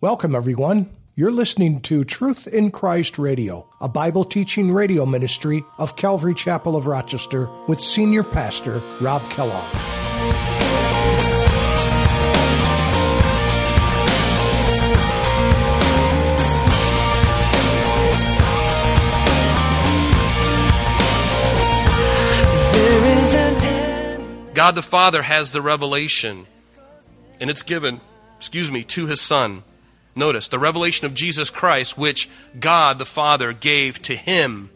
Welcome, everyone. You're listening to Truth in Christ Radio, a Bible teaching radio ministry of Calvary Chapel of Rochester with Senior Pastor Rob Kellogg. God the Father has the revelation, and it's given, excuse me, to his Son. Notice the revelation of Jesus Christ, which God the Father gave to him.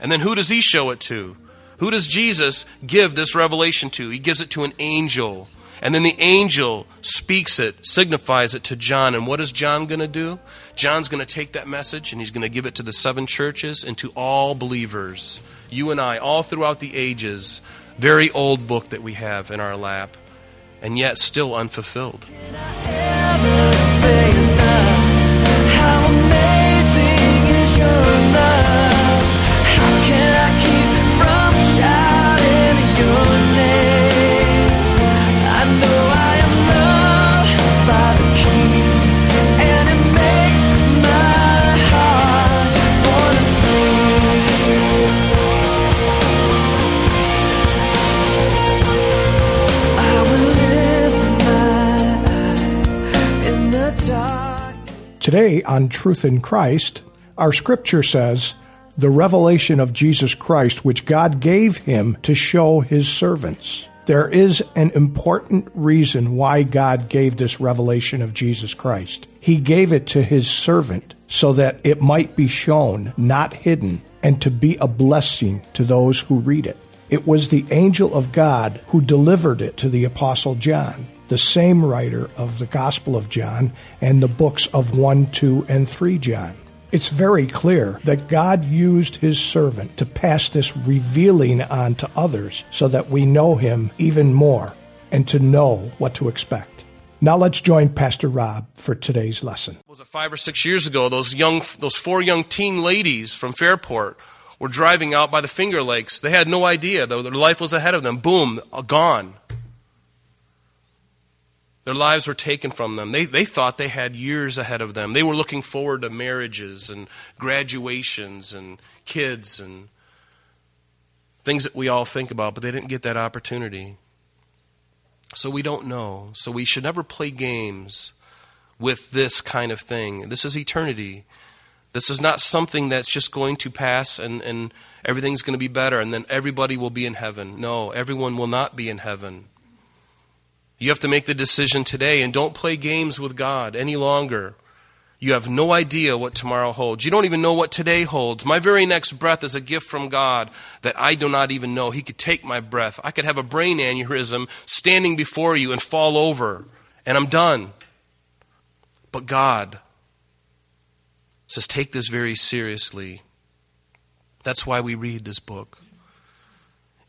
And then who does he show it to? Who does Jesus give this revelation to? He gives it to an angel. And then the angel speaks it, signifies it to John. And what is John going to do? John's going to take that message and he's going to give it to the seven churches and to all believers. You and I, all throughout the ages. Very old book that we have in our lap, and yet still unfulfilled. Today on Truth in Christ, our scripture says, the revelation of Jesus Christ, which God gave him to show his servants. There is an important reason why God gave this revelation of Jesus Christ. He gave it to his servant so that it might be shown, not hidden, and to be a blessing to those who read it. It was the angel of God who delivered it to the Apostle John the same writer of the Gospel of John and the books of 1, 2, and 3 John. It's very clear that God used his servant to pass this revealing on to others so that we know him even more and to know what to expect. Now let's join Pastor Rob for today's lesson. Was it five or six years ago? Those young, those four young teen ladies from Fairport were driving out by the Finger Lakes. They had no idea their life was ahead of them. Boom, gone. Their lives were taken from them. They, they thought they had years ahead of them. They were looking forward to marriages and graduations and kids and things that we all think about, but they didn't get that opportunity. So we don't know. So we should never play games with this kind of thing. This is eternity. This is not something that's just going to pass and, and everything's going to be better and then everybody will be in heaven. No, everyone will not be in heaven. You have to make the decision today and don't play games with God any longer. You have no idea what tomorrow holds. You don't even know what today holds. My very next breath is a gift from God that I do not even know. He could take my breath. I could have a brain aneurysm standing before you and fall over, and I'm done. But God says, take this very seriously. That's why we read this book.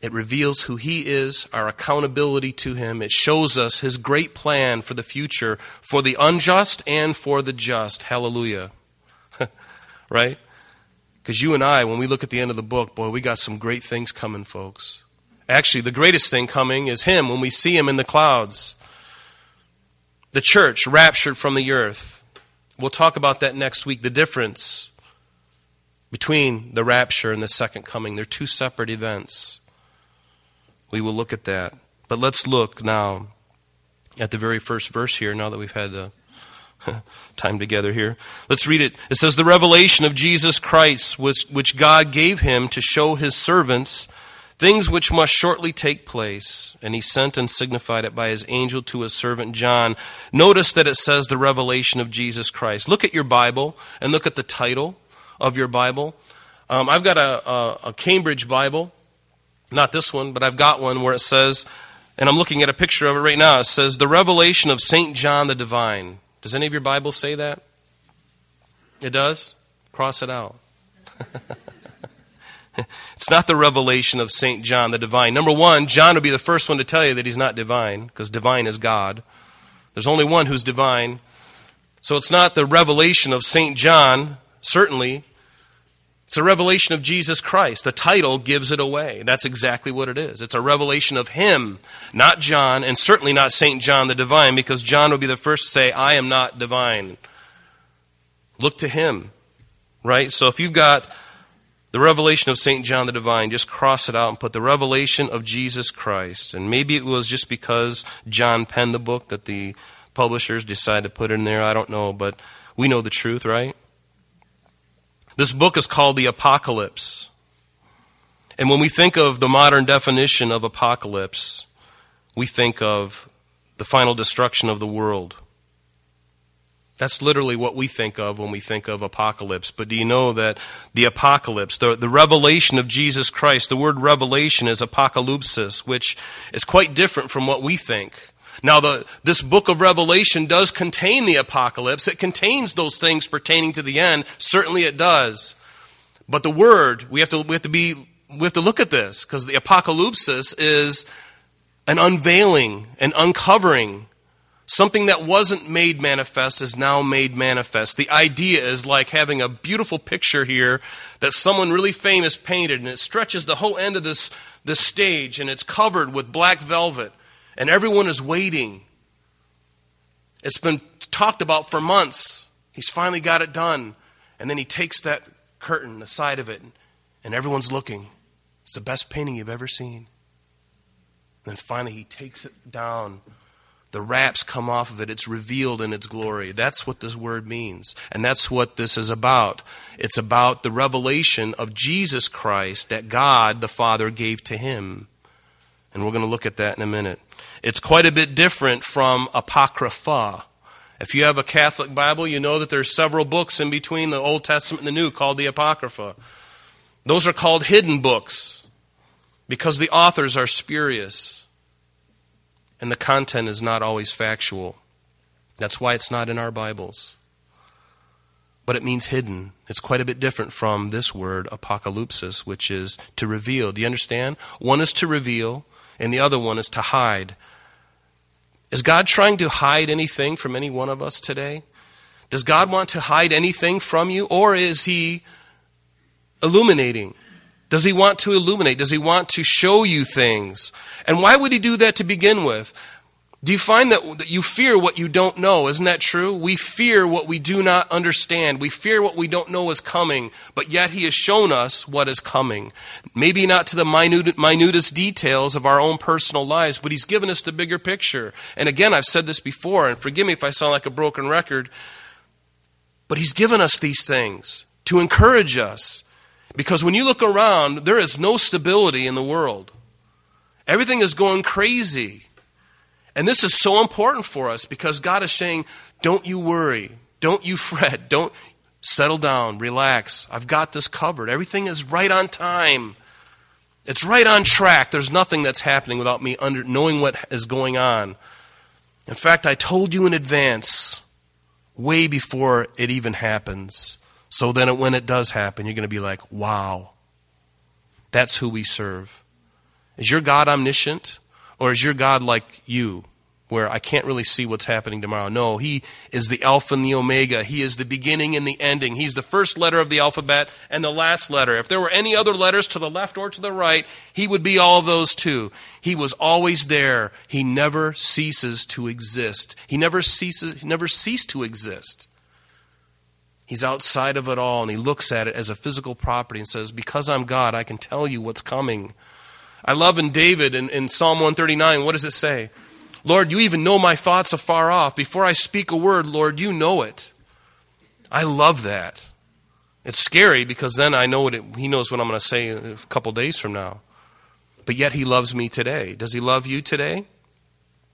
It reveals who He is, our accountability to Him. It shows us His great plan for the future for the unjust and for the just. Hallelujah. right? Because you and I, when we look at the end of the book, boy, we got some great things coming, folks. Actually, the greatest thing coming is Him when we see Him in the clouds. The church raptured from the earth. We'll talk about that next week, the difference between the rapture and the second coming. They're two separate events. We will look at that. But let's look now at the very first verse here, now that we've had uh, time together here. Let's read it. It says, The revelation of Jesus Christ, which, which God gave him to show his servants things which must shortly take place. And he sent and signified it by his angel to his servant John. Notice that it says the revelation of Jesus Christ. Look at your Bible and look at the title of your Bible. Um, I've got a, a, a Cambridge Bible. Not this one, but I've got one where it says, and I'm looking at a picture of it right now. It says, The Revelation of St. John the Divine. Does any of your Bibles say that? It does? Cross it out. it's not the revelation of St. John the Divine. Number one, John would be the first one to tell you that he's not divine, because divine is God. There's only one who's divine. So it's not the revelation of St. John, certainly, it's a revelation of Jesus Christ. The title gives it away. That's exactly what it is. It's a revelation of Him, not John, and certainly not St. John the Divine, because John would be the first to say, I am not divine. Look to him, right? So if you've got the revelation of St. John the Divine, just cross it out and put the revelation of Jesus Christ. And maybe it was just because John penned the book that the publishers decided to put in there. I don't know, but we know the truth, right? This book is called the Apocalypse. And when we think of the modern definition of apocalypse, we think of the final destruction of the world. That's literally what we think of when we think of apocalypse. But do you know that the apocalypse, the, the revelation of Jesus Christ, the word revelation is apocalypsis, which is quite different from what we think. Now, the, this book of Revelation does contain the apocalypse. It contains those things pertaining to the end. Certainly it does. But the word, we have to, we have to be, we have to look at this because the apocalypsis is an unveiling, an uncovering Something that wasn't made manifest is now made manifest. The idea is like having a beautiful picture here that someone really famous painted, and it stretches the whole end of this, this stage, and it's covered with black velvet, and everyone is waiting. It's been talked about for months. He's finally got it done. And then he takes that curtain, the side of it, and everyone's looking. It's the best painting you've ever seen. And then finally he takes it down the wraps come off of it. It's revealed in its glory. That's what this word means. And that's what this is about. It's about the revelation of Jesus Christ that God the Father gave to him. And we're going to look at that in a minute. It's quite a bit different from Apocrypha. If you have a Catholic Bible, you know that there's several books in between the Old Testament and the New called the Apocrypha. Those are called hidden books because the authors are spurious and the content is not always factual. That's why it's not in our Bibles. But it means hidden. It's quite a bit different from this word, apocalypsis, which is to reveal. Do you understand? One is to reveal, and the other one is to hide. Is God trying to hide anything from any one of us today? Does God want to hide anything from you, or is He illuminating? Does he want to illuminate? Does he want to show you things? And why would he do that to begin with? Do you find that, that you fear what you don't know? Isn't that true? We fear what we do not understand. We fear what we don't know is coming, but yet he has shown us what is coming. Maybe not to the minute, minutest details of our own personal lives, but he's given us the bigger picture. And again, I've said this before, and forgive me if I sound like a broken record, but he's given us these things to encourage us, because when you look around, there is no stability in the world. Everything is going crazy. And this is so important for us because God is saying, don't you worry. Don't you fret. Don't settle down. Relax. I've got this covered. Everything is right on time. It's right on track. There's nothing that's happening without me under, knowing what is going on. In fact, I told you in advance, way before it even happens. So then when it does happen, you're going to be like, wow, that's who we serve. Is your God omniscient? Or is your God like you, where I can't really see what's happening tomorrow? No, He is the Alpha and the Omega. He is the beginning and the ending. He's the first letter of the alphabet and the last letter. If there were any other letters to the left or to the right, He would be all those too. He was always there. He never ceases to exist. He never ceases, he never ceased to exist. He's outside of it all and he looks at it as a physical property and says, Because I'm God, I can tell you what's coming. I love in David in, in Psalm 139, what does it say? Lord, you even know my thoughts afar off. Before I speak a word, Lord, you know it. I love that. It's scary because then I know what it, he knows what I'm going to say a couple days from now. But yet he loves me today. Does he love you today?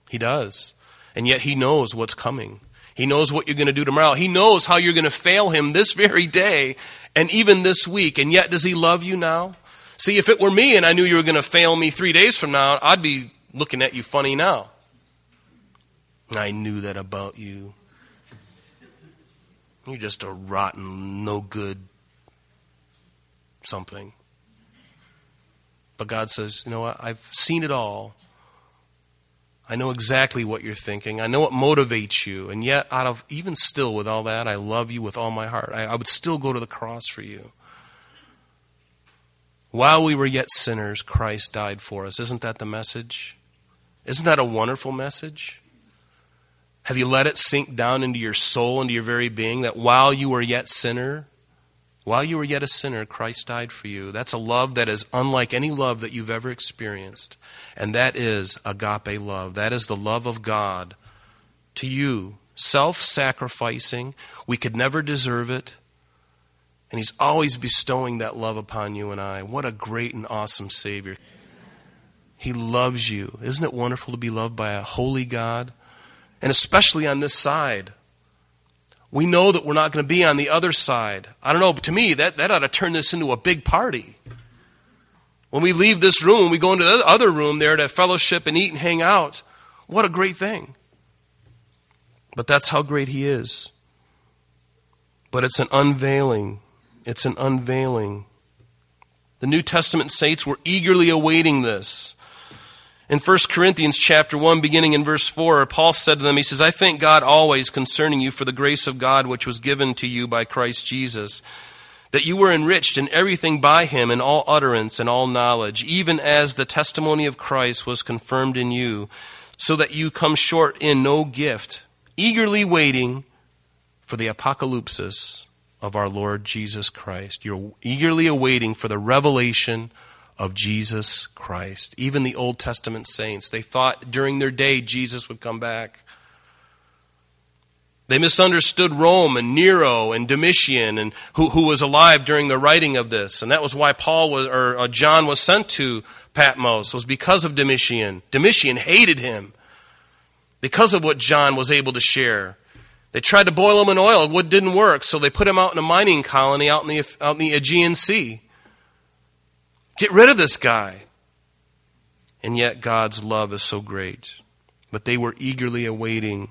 He does. And yet he knows what's coming. He knows what you're going to do tomorrow. He knows how you're going to fail him this very day and even this week. And yet, does he love you now? See, if it were me and I knew you were going to fail me three days from now, I'd be looking at you funny now. I knew that about you. You're just a rotten, no good something. But God says, you know what? I've seen it all. I know exactly what you're thinking. I know what motivates you. And yet, out of even still with all that, I love you with all my heart. I, I would still go to the cross for you. While we were yet sinners, Christ died for us. Isn't that the message? Isn't that a wonderful message? Have you let it sink down into your soul, into your very being, that while you were yet sinner, while you were yet a sinner, Christ died for you? That's a love that is unlike any love that you've ever experienced. And that is agape love. That is the love of God to you, self sacrificing. We could never deserve it. And He's always bestowing that love upon you and I. What a great and awesome Savior. He loves you. Isn't it wonderful to be loved by a holy God? And especially on this side. We know that we're not going to be on the other side. I don't know, but to me, that, that ought to turn this into a big party. When we leave this room, we go into the other room there to fellowship and eat and hang out. What a great thing. But that's how great He is. But it's an unveiling. It's an unveiling. The New Testament saints were eagerly awaiting this. In 1 Corinthians chapter 1 beginning in verse 4 Paul said to them he says I thank God always concerning you for the grace of God which was given to you by Christ Jesus that you were enriched in everything by him in all utterance and all knowledge even as the testimony of Christ was confirmed in you so that you come short in no gift eagerly waiting for the apocalypsis of our Lord Jesus Christ you're eagerly awaiting for the revelation of Jesus Christ. Even the Old Testament saints, they thought during their day Jesus would come back. They misunderstood Rome and Nero and Domitian and who, who was alive during the writing of this. And that was why Paul was, or uh, John was sent to Patmos, was because of Domitian. Domitian hated him because of what John was able to share. They tried to boil him in oil. Wood didn't work, so they put him out in a mining colony out in the, out in the Aegean Sea. Get rid of this guy. And yet God's love is so great. But they were eagerly awaiting.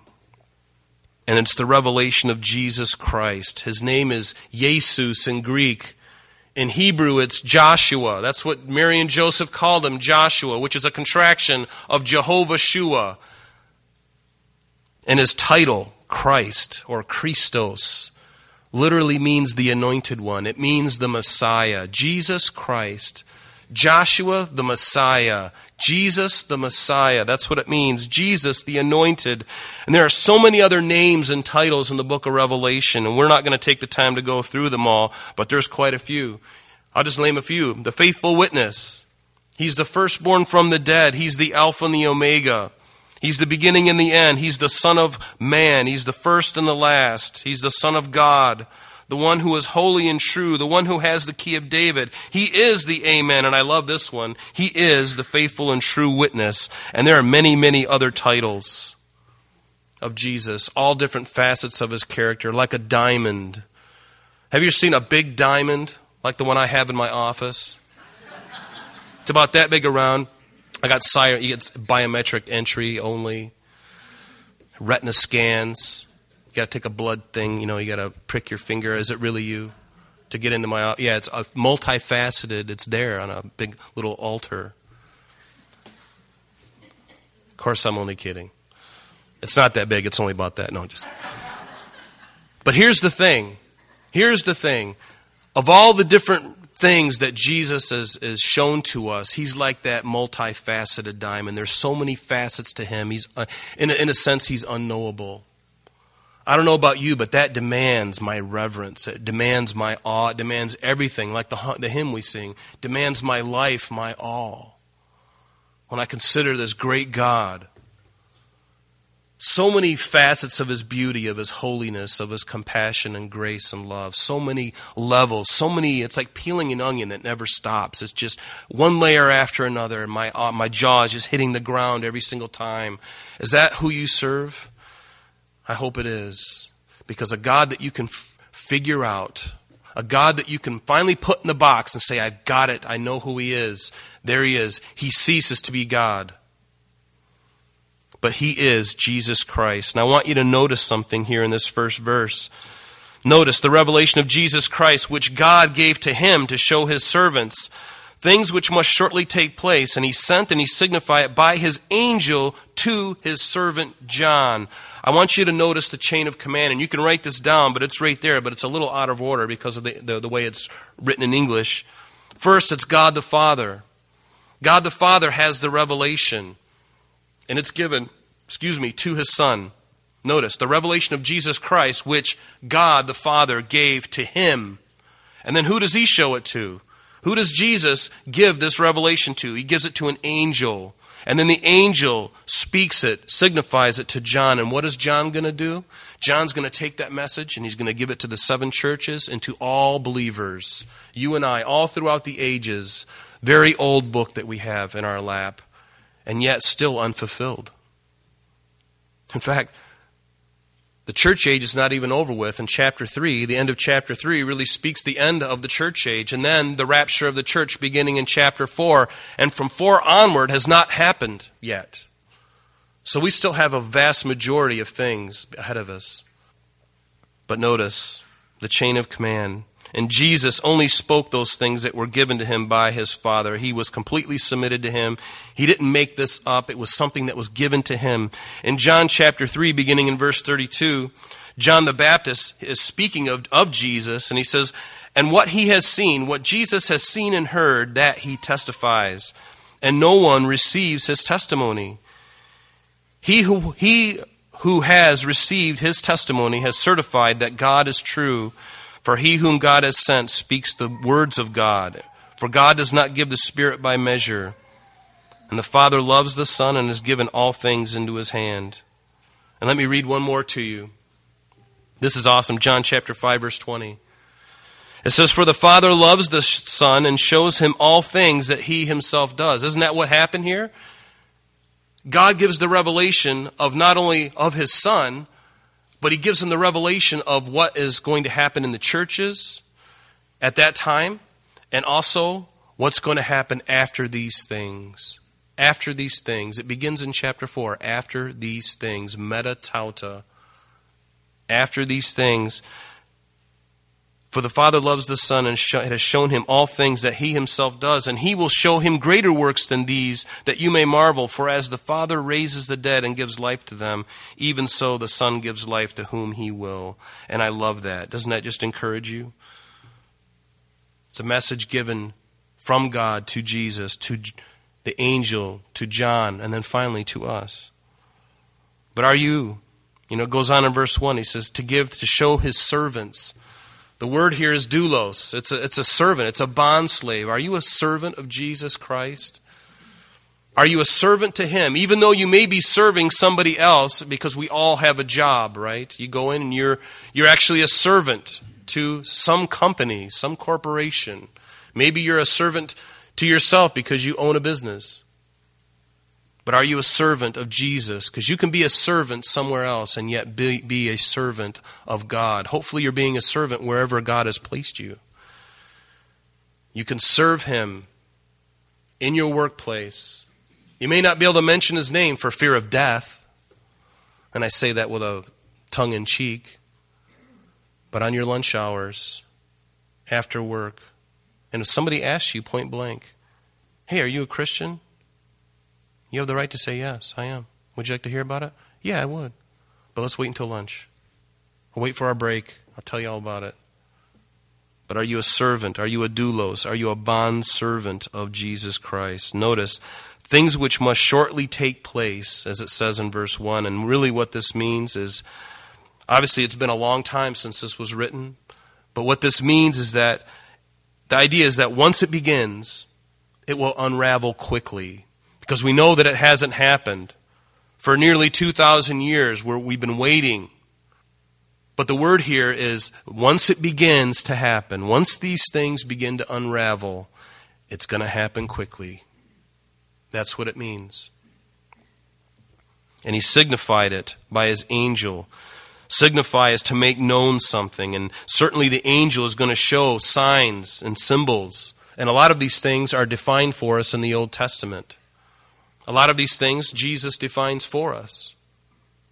And it's the revelation of Jesus Christ. His name is Jesus in Greek. In Hebrew, it's Joshua. That's what Mary and Joseph called him, Joshua, which is a contraction of Jehovah Shua. And his title, Christ or Christos, literally means the anointed one. It means the Messiah. Jesus Christ Joshua the Messiah, Jesus the Messiah. That's what it means. Jesus the anointed. And there are so many other names and titles in the book of Revelation, and we're not going to take the time to go through them all, but there's quite a few. I'll just name a few. The faithful witness. He's the firstborn from the dead. He's the Alpha and the Omega. He's the beginning and the end. He's the Son of Man. He's the first and the last. He's the Son of God the one who is holy and true, the one who has the key of David. He is the Amen, and I love this one. He is the faithful and true witness. And there are many, many other titles of Jesus, all different facets of his character, like a diamond. Have you seen a big diamond like the one I have in my office? It's about that big around. I got you get biometric entry only, retina scans. You got to take a blood thing, you know, you got to prick your finger. Is it really you? To get into my. Yeah, it's a multifaceted. It's there on a big little altar. Of course, I'm only kidding. It's not that big. It's only about that. No, just. But here's the thing. Here's the thing. Of all the different things that Jesus has, has shown to us, he's like that multifaceted diamond. There's so many facets to him. He's, uh, in, a, in a sense, he's unknowable. I don't know about you, but that demands my reverence. It demands my awe. It demands everything, like the, the hymn we sing, demands my life, my all. When I consider this great God, so many facets of his beauty, of his holiness, of his compassion and grace and love, so many levels, so many, it's like peeling an onion that never stops. It's just one layer after another. My, uh, my jaw is just hitting the ground every single time. Is that who you serve? I hope it is. Because a God that you can f- figure out, a God that you can finally put in the box and say, I've got it, I know who He is. There He is. He ceases to be God. But He is Jesus Christ. And I want you to notice something here in this first verse. Notice the revelation of Jesus Christ, which God gave to Him to show His servants things which must shortly take place, and he sent and he signified it by his angel to his servant John. I want you to notice the chain of command, and you can write this down, but it's right there, but it's a little out of order because of the, the, the way it's written in English. First, it's God the Father. God the Father has the revelation, and it's given, excuse me, to his Son. Notice the revelation of Jesus Christ, which God the Father gave to him. And then who does he show it to? Who does Jesus give this revelation to? He gives it to an angel. And then the angel speaks it, signifies it to John. And what is John going to do? John's going to take that message and he's going to give it to the seven churches and to all believers. You and I, all throughout the ages. Very old book that we have in our lap, and yet still unfulfilled. In fact, the church age is not even over with. In chapter 3, the end of chapter 3 really speaks the end of the church age. And then the rapture of the church beginning in chapter 4. And from 4 onward has not happened yet. So we still have a vast majority of things ahead of us. But notice the chain of command. And Jesus only spoke those things that were given to him by his Father. He was completely submitted to him. He didn't make this up. It was something that was given to him. In John chapter 3, beginning in verse 32, John the Baptist is speaking of, of Jesus, and he says, And what he has seen, what Jesus has seen and heard, that he testifies. And no one receives his testimony. He who, he who has received his testimony has certified that God is true. For he whom God has sent speaks the words of God. For God does not give the Spirit by measure. And the Father loves the Son and has given all things into his hand. And let me read one more to you. This is awesome. John chapter 5, verse 20. It says, For the Father loves the Son and shows him all things that he himself does. Isn't that what happened here? God gives the revelation of not only of his Son, but he gives them the revelation of what is going to happen in the churches at that time and also what's going to happen after these things. After these things. It begins in chapter 4. After these things. Meta tauta. After these things. For the Father loves the Son and has shown him all things that he himself does, and he will show him greater works than these, that you may marvel. For as the Father raises the dead and gives life to them, even so the Son gives life to whom he will. And I love that. Doesn't that just encourage you? It's a message given from God to Jesus, to the angel, to John, and then finally to us. But are you? You know, it goes on in verse 1. He says, to give, to show his servants the word here is doulos. It's a, it's a servant, it's a bond slave. Are you a servant of Jesus Christ? Are you a servant to Him? Even though you may be serving somebody else, because we all have a job, right? You go in and you're, you're actually a servant to some company, some corporation. Maybe you're a servant to yourself because you own a business. But are you a servant of Jesus? Because you can be a servant somewhere else and yet be, be a servant of God. Hopefully, you're being a servant wherever God has placed you. You can serve Him in your workplace. You may not be able to mention His name for fear of death. And I say that with a tongue in cheek. But on your lunch hours, after work, and if somebody asks you point blank, hey, are you a Christian? You have the right to say yes, I am. Would you like to hear about it? Yeah, I would. But let's wait until lunch. We'll wait for our break. I'll tell you all about it. But are you a servant? Are you a doulos? Are you a bond servant of Jesus Christ? Notice things which must shortly take place, as it says in verse 1. And really, what this means is obviously, it's been a long time since this was written. But what this means is that the idea is that once it begins, it will unravel quickly because we know that it hasn't happened for nearly 2,000 years where we've been waiting. But the word here is once it begins to happen, once these things begin to unravel, it's going to happen quickly. That's what it means. And he signified it by his angel. Signify is to make known something, and certainly the angel is going to show signs and symbols. And a lot of these things are defined for us in the Old Testament. A lot of these things Jesus defines for us.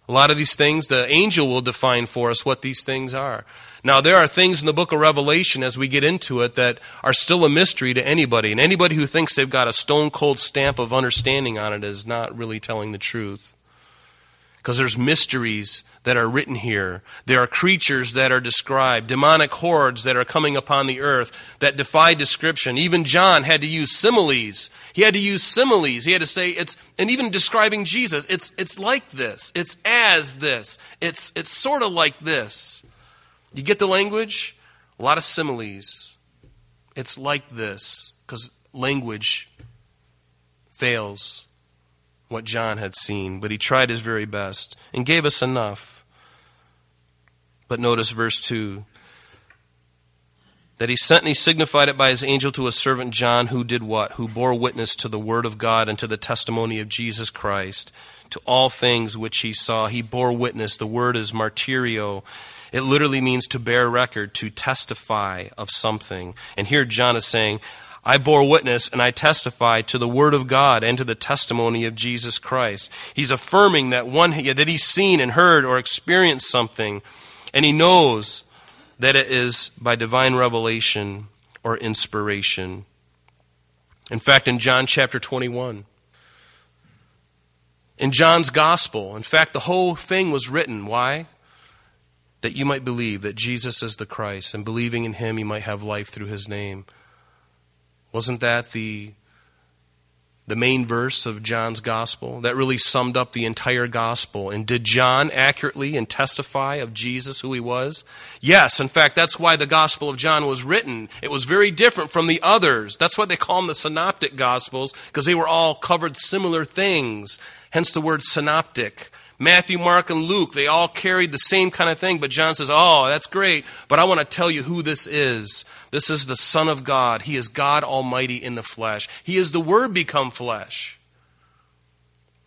A lot of these things, the angel will define for us what these things are. Now, there are things in the book of Revelation as we get into it that are still a mystery to anybody. And anybody who thinks they've got a stone cold stamp of understanding on it is not really telling the truth. Because there's mysteries that are written here. There are creatures that are described, demonic hordes that are coming upon the earth that defy description. Even John had to use similes. He had to use similes. He had to say it's and even describing Jesus, it's it's like this. It's as this. It's it's sort of like this. You get the language? A lot of similes. It's like this because language fails what John had seen, but he tried his very best and gave us enough. But notice verse 2 that he sent and he signified it by his angel to a servant John, who did what? Who bore witness to the word of God and to the testimony of Jesus Christ, to all things which he saw. He bore witness. The word is martyrio. It literally means to bear record, to testify of something. And here John is saying, I bore witness and I testify to the word of God and to the testimony of Jesus Christ. He's affirming that one that he's seen and heard or experienced something, and he knows that it is by divine revelation or inspiration. In fact, in John chapter 21, in John's gospel, in fact, the whole thing was written. Why? That you might believe that Jesus is the Christ, and believing in him, you might have life through his name. Wasn't that the, the main verse of John's gospel? That really summed up the entire gospel. And did John accurately and testify of Jesus, who he was? Yes. In fact, that's why the gospel of John was written. It was very different from the others. That's why they call them the synoptic gospels, because they were all covered similar things. Hence the word synoptic. Matthew, Mark, and Luke, they all carried the same kind of thing, but John says, Oh, that's great, but I want to tell you who this is. This is the Son of God. He is God Almighty in the flesh. He is the Word become flesh.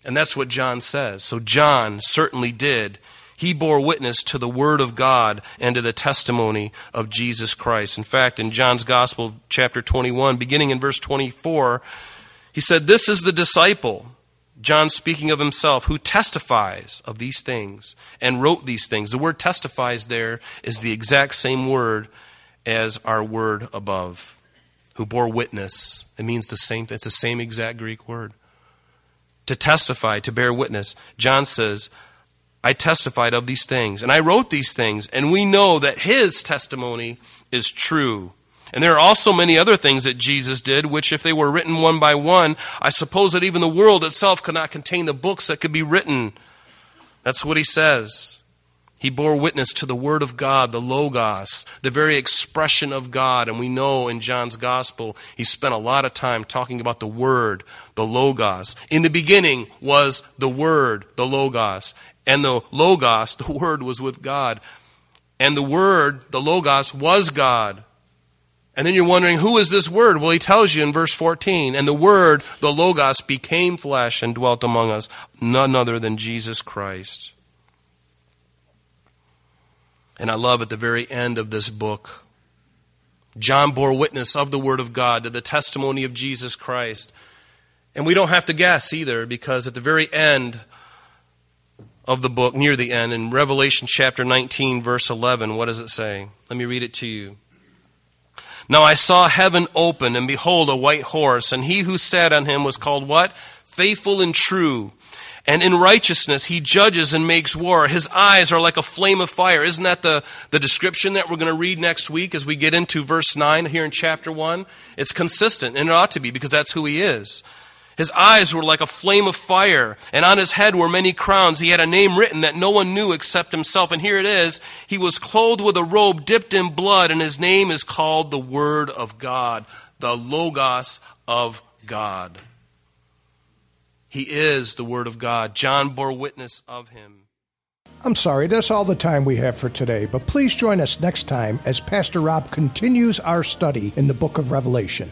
And that's what John says. So John certainly did. He bore witness to the Word of God and to the testimony of Jesus Christ. In fact, in John's Gospel, chapter 21, beginning in verse 24, he said, This is the disciple John speaking of himself, who testifies of these things and wrote these things. The word testifies there is the exact same word as our word above, who bore witness. It means the same It's the same exact Greek word. To testify, to bear witness. John says, I testified of these things, and I wrote these things, and we know that his testimony is true. And there are also many other things that Jesus did, which, if they were written one by one, I suppose that even the world itself could not contain the books that could be written. That's what he says. He bore witness to the Word of God, the Logos, the very expression of God. And we know in John's Gospel, he spent a lot of time talking about the Word, the Logos. In the beginning was the Word, the Logos. And the Logos, the Word, was with God. And the Word, the Logos, was God. And then you're wondering, who is this Word? Well, he tells you in verse 14, and the Word, the Logos, became flesh and dwelt among us, none other than Jesus Christ. And I love at the very end of this book, John bore witness of the Word of God to the testimony of Jesus Christ. And we don't have to guess either, because at the very end of the book, near the end, in Revelation chapter 19, verse 11, what does it say? Let me read it to you. Now I saw heaven open, and behold, a white horse, and he who sat on him was called what? Faithful and true. And in righteousness he judges and makes war. His eyes are like a flame of fire. Isn't that the, the description that we're going to read next week as we get into verse 9 here in chapter 1? It's consistent, and it ought to be because that's who he is. His eyes were like a flame of fire, and on his head were many crowns. He had a name written that no one knew except himself. And here it is. He was clothed with a robe dipped in blood, and his name is called the Word of God, the Logos of God. He is the Word of God. John bore witness of him. I'm sorry, that's all the time we have for today, but please join us next time as Pastor Rob continues our study in the book of Revelation.